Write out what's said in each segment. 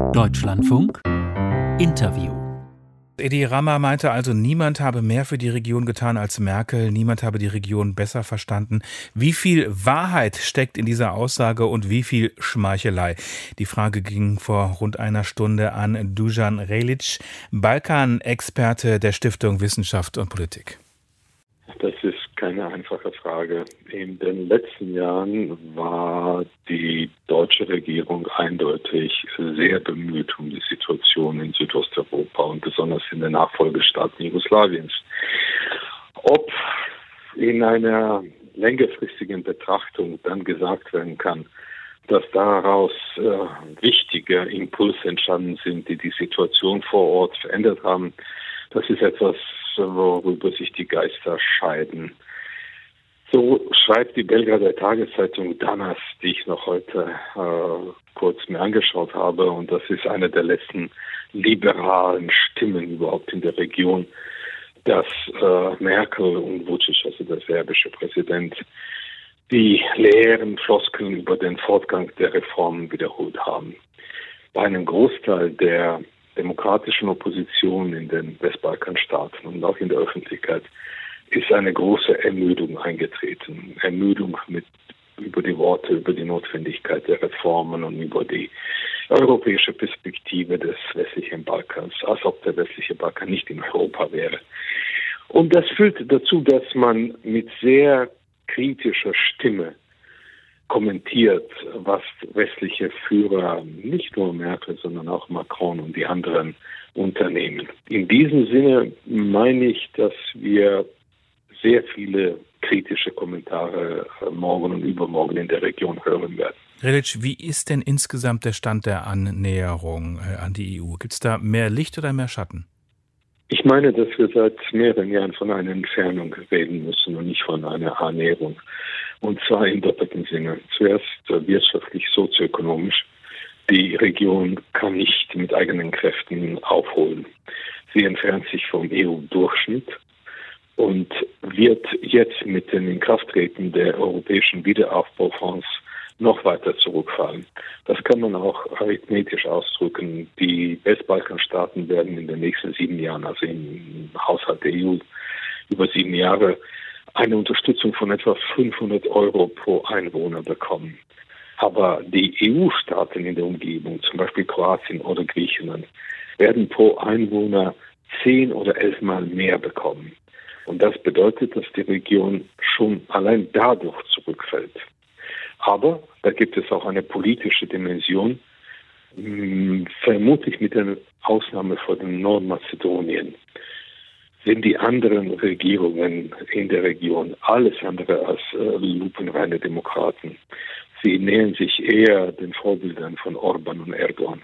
Deutschlandfunk Interview Edi Rama meinte also, niemand habe mehr für die Region getan als Merkel, niemand habe die Region besser verstanden. Wie viel Wahrheit steckt in dieser Aussage und wie viel Schmeichelei? Die Frage ging vor rund einer Stunde an Dujan Relic, Balkan-Experte der Stiftung Wissenschaft und Politik. Das ist keine einfache Frage. In den letzten Jahren war die deutsche Regierung eindeutig sehr bemüht um die Situation in Südosteuropa und besonders in den Nachfolgestaaten Jugoslawiens. Ob in einer längerfristigen Betrachtung dann gesagt werden kann, dass daraus äh, wichtige Impulse entstanden sind, die die Situation vor Ort verändert haben, das ist etwas, worüber sich die Geister scheiden. So schreibt die Belgrader Tageszeitung Danas, die ich noch heute äh, kurz mir angeschaut habe. Und das ist eine der letzten liberalen Stimmen überhaupt in der Region, dass äh, Merkel und Vucic, also der serbische Präsident, die leeren Floskeln über den Fortgang der Reformen wiederholt haben. Bei einem Großteil der demokratischen Opposition in den Westbalkanstaaten und auch in der Öffentlichkeit ist eine große Ermüdung eingetreten. Ermüdung mit über die Worte, über die Notwendigkeit der Reformen und über die europäische Perspektive des westlichen Balkans, als ob der westliche Balkan nicht in Europa wäre. Und das führt dazu, dass man mit sehr kritischer Stimme kommentiert, was westliche Führer, nicht nur Merkel, sondern auch Macron und die anderen unternehmen. In diesem Sinne meine ich, dass wir sehr viele kritische Kommentare äh, morgen und übermorgen in der Region hören werden. Relic, wie ist denn insgesamt der Stand der Annäherung äh, an die EU? Gibt es da mehr Licht oder mehr Schatten? Ich meine, dass wir seit mehreren Jahren von einer Entfernung reden müssen und nicht von einer Annäherung. Und zwar im doppelten Sinne. Zuerst wirtschaftlich, sozioökonomisch. Die Region kann nicht mit eigenen Kräften aufholen. Sie entfernt sich vom EU-Durchschnitt und wird jetzt mit dem Inkrafttreten der europäischen Wiederaufbaufonds noch weiter zurückfallen. Das kann man auch arithmetisch ausdrücken. Die Westbalkanstaaten werden in den nächsten sieben Jahren, also im Haushalt der EU, über sieben Jahre eine Unterstützung von etwa 500 Euro pro Einwohner bekommen. Aber die EU-Staaten in der Umgebung, zum Beispiel Kroatien oder Griechenland, werden pro Einwohner zehn oder elfmal mehr bekommen. Und das bedeutet, dass die Region schon allein dadurch zurückfällt. Aber da gibt es auch eine politische Dimension, hm, vermutlich mit der Ausnahme von Nordmazedonien sind die anderen Regierungen in der Region alles andere als äh, lupenreine Demokraten. Sie nähern sich eher den Vorbildern von Orban und Erdogan.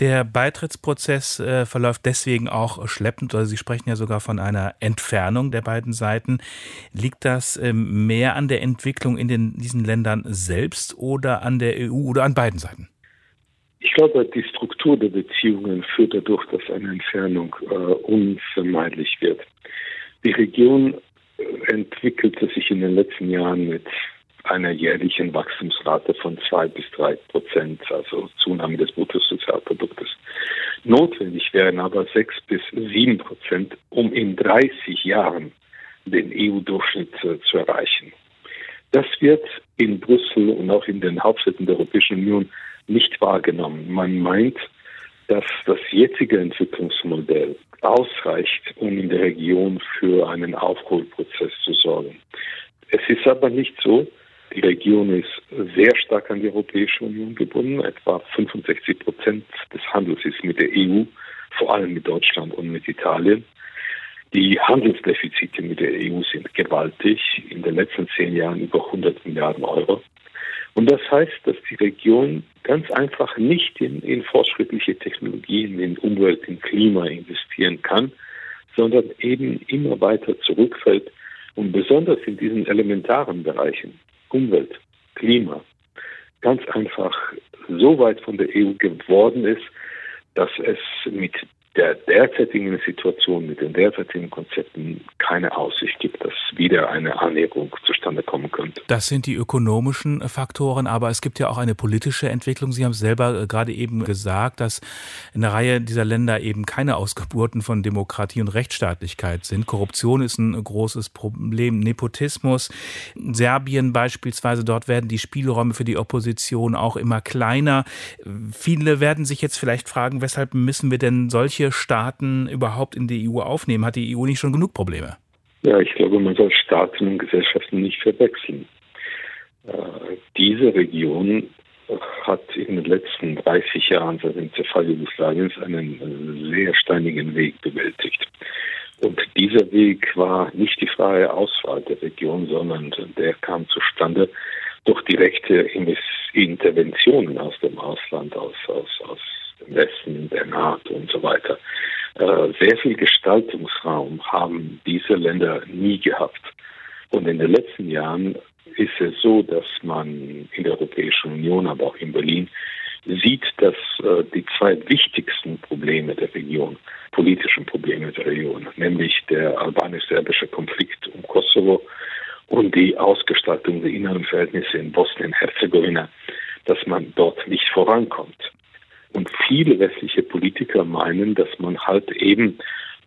Der Beitrittsprozess äh, verläuft deswegen auch schleppend, oder Sie sprechen ja sogar von einer Entfernung der beiden Seiten. Liegt das ähm, mehr an der Entwicklung in den, diesen Ländern selbst oder an der EU oder an beiden Seiten? Ich glaube, die Struktur der Beziehungen führt dadurch, dass eine Entfernung äh, unvermeidlich wird. Die Region äh, entwickelte sich in den letzten Jahren mit einer jährlichen Wachstumsrate von zwei bis drei Prozent, also Zunahme des Bruttosozialproduktes. Notwendig wären aber sechs bis sieben Prozent, um in 30 Jahren den EU-Durchschnitt äh, zu erreichen. Das wird in Brüssel und auch in den Hauptstädten der Europäischen Union nicht wahrgenommen. Man meint, dass das jetzige Entwicklungsmodell ausreicht, um in der Region für einen Aufholprozess zu sorgen. Es ist aber nicht so, die Region ist sehr stark an die Europäische Union gebunden. Etwa 65 Prozent des Handels ist mit der EU, vor allem mit Deutschland und mit Italien. Die Handelsdefizite mit der EU sind gewaltig, in den letzten zehn Jahren über 100 Milliarden Euro. Und das heißt, dass die Region ganz einfach nicht in, in fortschrittliche Technologien, in Umwelt, in Klima investieren kann, sondern eben immer weiter zurückfällt und besonders in diesen elementaren Bereichen Umwelt, Klima ganz einfach so weit von der EU geworden ist, dass es mit der derzeitigen Situation, mit den derzeitigen Konzepten keine Aussicht gibt, dass wieder eine Annäherung zustande kommen könnte. Das sind die ökonomischen Faktoren, aber es gibt ja auch eine politische Entwicklung. Sie haben es selber äh, gerade eben gesagt, dass eine Reihe dieser Länder eben keine Ausgeburten von Demokratie und Rechtsstaatlichkeit sind. Korruption ist ein großes Problem, Nepotismus. Serbien beispielsweise, dort werden die Spielräume für die Opposition auch immer kleiner. Viele werden sich jetzt vielleicht fragen, weshalb müssen wir denn solche Staaten überhaupt in die EU aufnehmen? Hat die EU nicht schon genug Probleme? Ja, ich glaube, man soll Staaten und Gesellschaften nicht verwechseln. Äh, diese Region hat in den letzten 30 Jahren seit dem Zerfall Jugoslawiens einen sehr steinigen Weg bewältigt. Und dieser Weg war nicht die freie Auswahl der Region, sondern der kam zustande durch direkte Interventionen aus dem Ausland, aus, aus, aus dem Westen, der NATO und so weiter. Äh, sehr viel Gestaltungsraum haben diese Länder nie gehabt. Und in den letzten Jahren ist es so, dass man in der Europäischen Union, aber auch in Berlin, sieht, dass äh, die zwei wichtigsten Probleme der Region, politischen Probleme der Region, nämlich der albanisch-serbische Konflikt um Kosovo und die Ausgestaltung der inneren Verhältnisse in Bosnien-Herzegowina, dass man dort nicht vorankommt. Und viele westliche Politiker meinen, dass man halt eben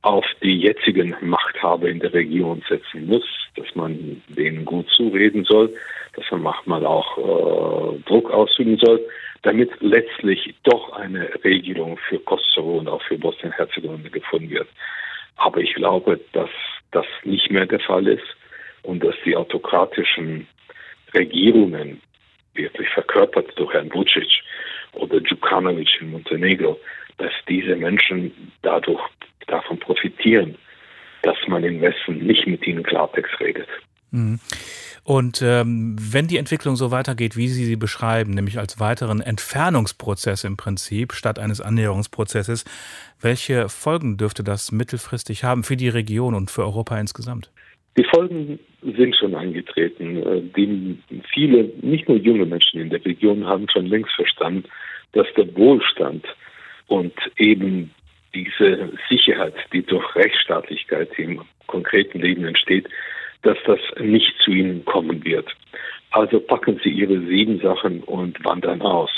auf die jetzigen Machthaber in der Region setzen muss, dass man denen gut zureden soll, dass man manchmal auch äh, Druck ausüben soll, damit letztlich doch eine Regelung für Kosovo und auch für Bosnien-Herzegowina gefunden wird. Aber ich glaube, dass das nicht mehr der Fall ist und dass die autokratischen Regierungen, wirklich verkörpert durch Herrn Vucic oder Djukanovic in Montenegro, dass diese Menschen dadurch davon profitieren, dass man im Westen nicht mit ihnen Klartext redet. Mhm. Und ähm, wenn die Entwicklung so weitergeht, wie Sie sie beschreiben, nämlich als weiteren Entfernungsprozess im Prinzip statt eines Annäherungsprozesses, welche Folgen dürfte das mittelfristig haben für die Region und für Europa insgesamt? Die Folgen sind schon eingetreten. Äh, die viele, nicht nur junge Menschen in der Region, haben schon längst verstanden, dass der Wohlstand und eben diese Sicherheit, die durch Rechtsstaatlichkeit im konkreten Leben entsteht, dass das nicht zu ihnen kommen wird. Also packen sie ihre sieben Sachen und wandern aus.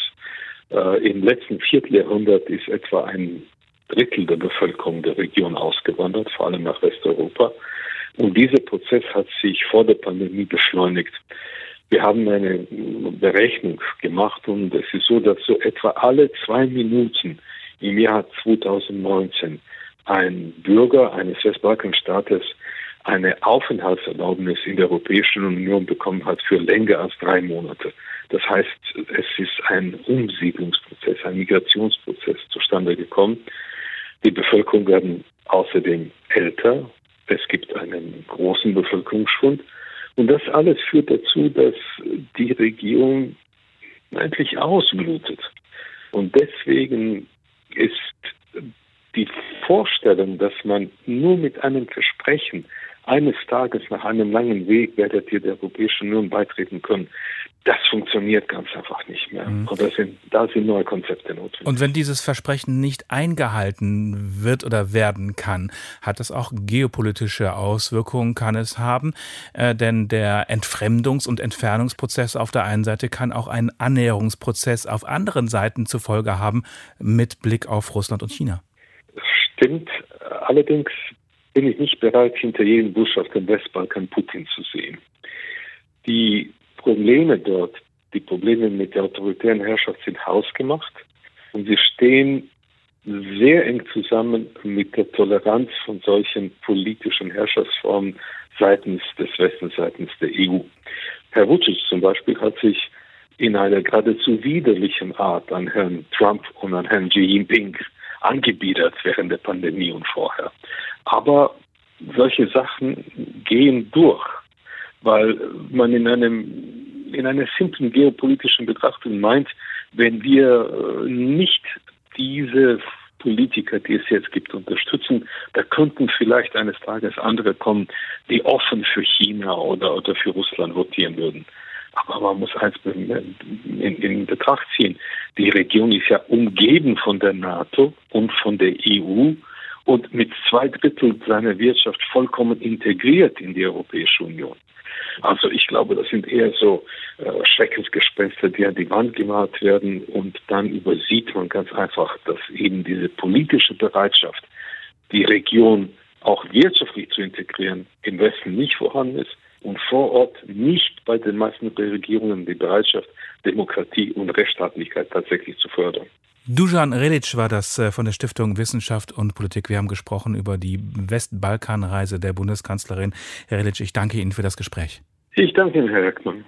Äh, Im letzten Vierteljahrhundert ist etwa ein Drittel der Bevölkerung der Region ausgewandert, vor allem nach Westeuropa. Und dieser Prozess hat sich vor der Pandemie beschleunigt. Wir haben eine Berechnung gemacht und es ist so, dass so etwa alle zwei Minuten im Jahr 2019 ein Bürger eines Westbalkanstaates eine Aufenthaltserlaubnis in der Europäischen Union bekommen hat für länger als drei Monate. Das heißt, es ist ein Umsiedlungsprozess, ein Migrationsprozess zustande gekommen. Die Bevölkerung werden außerdem älter. Es gibt einen großen Bevölkerungsschwund. Und das alles führt dazu, dass die Regierung eigentlich ausblutet. Und deswegen ist die Vorstellung, dass man nur mit einem Versprechen eines Tages nach einem langen Weg werdet ihr der Europäischen Union beitreten können. Das funktioniert ganz einfach nicht mehr. Mhm. Und sind, da sind neue Konzepte notwendig. Und wenn dieses Versprechen nicht eingehalten wird oder werden kann, hat das auch geopolitische Auswirkungen, kann es haben. Äh, denn der Entfremdungs- und Entfernungsprozess auf der einen Seite kann auch einen Annäherungsprozess auf anderen Seiten zur Folge haben, mit Blick auf Russland und China. Stimmt. Allerdings bin ich nicht bereit, hinter jedem Busch auf dem Westbalkan Putin zu sehen. Die Probleme dort, die Probleme mit der autoritären Herrschaft sind hausgemacht und sie stehen sehr eng zusammen mit der Toleranz von solchen politischen Herrschaftsformen seitens des Westens, seitens der EU. Herr Vucic zum Beispiel hat sich in einer geradezu widerlichen Art an Herrn Trump und an Herrn Xi Jinping angebiedert während der Pandemie und vorher. Aber solche Sachen gehen durch, weil man in einem in einer simplen geopolitischen Betrachtung meint, wenn wir äh, nicht diese Politiker, die es jetzt gibt, unterstützen, da könnten vielleicht eines Tages andere kommen, die offen für China oder, oder für Russland votieren würden. Aber man muss eins in, in, in, Betracht ziehen. Die Region ist ja umgeben von der NATO und von der EU und mit zwei Drittel seiner Wirtschaft vollkommen integriert in die Europäische Union. Also ich glaube, das sind eher so äh, Schreckensgespenster, die an die Wand gemalt werden und dann übersieht man ganz einfach, dass eben diese politische Bereitschaft, die Region auch wirtschaftlich zu integrieren, im Westen nicht vorhanden ist und vor Ort nicht bei den meisten Regierungen die Bereitschaft, Demokratie und Rechtsstaatlichkeit tatsächlich zu fördern. Dujan Relic war das äh, von der Stiftung Wissenschaft und Politik. Wir haben gesprochen über die Westbalkanreise der Bundeskanzlerin. Herr Relic, ich danke Ihnen für das Gespräch. Ich danke Ihnen, Herr Heckmann.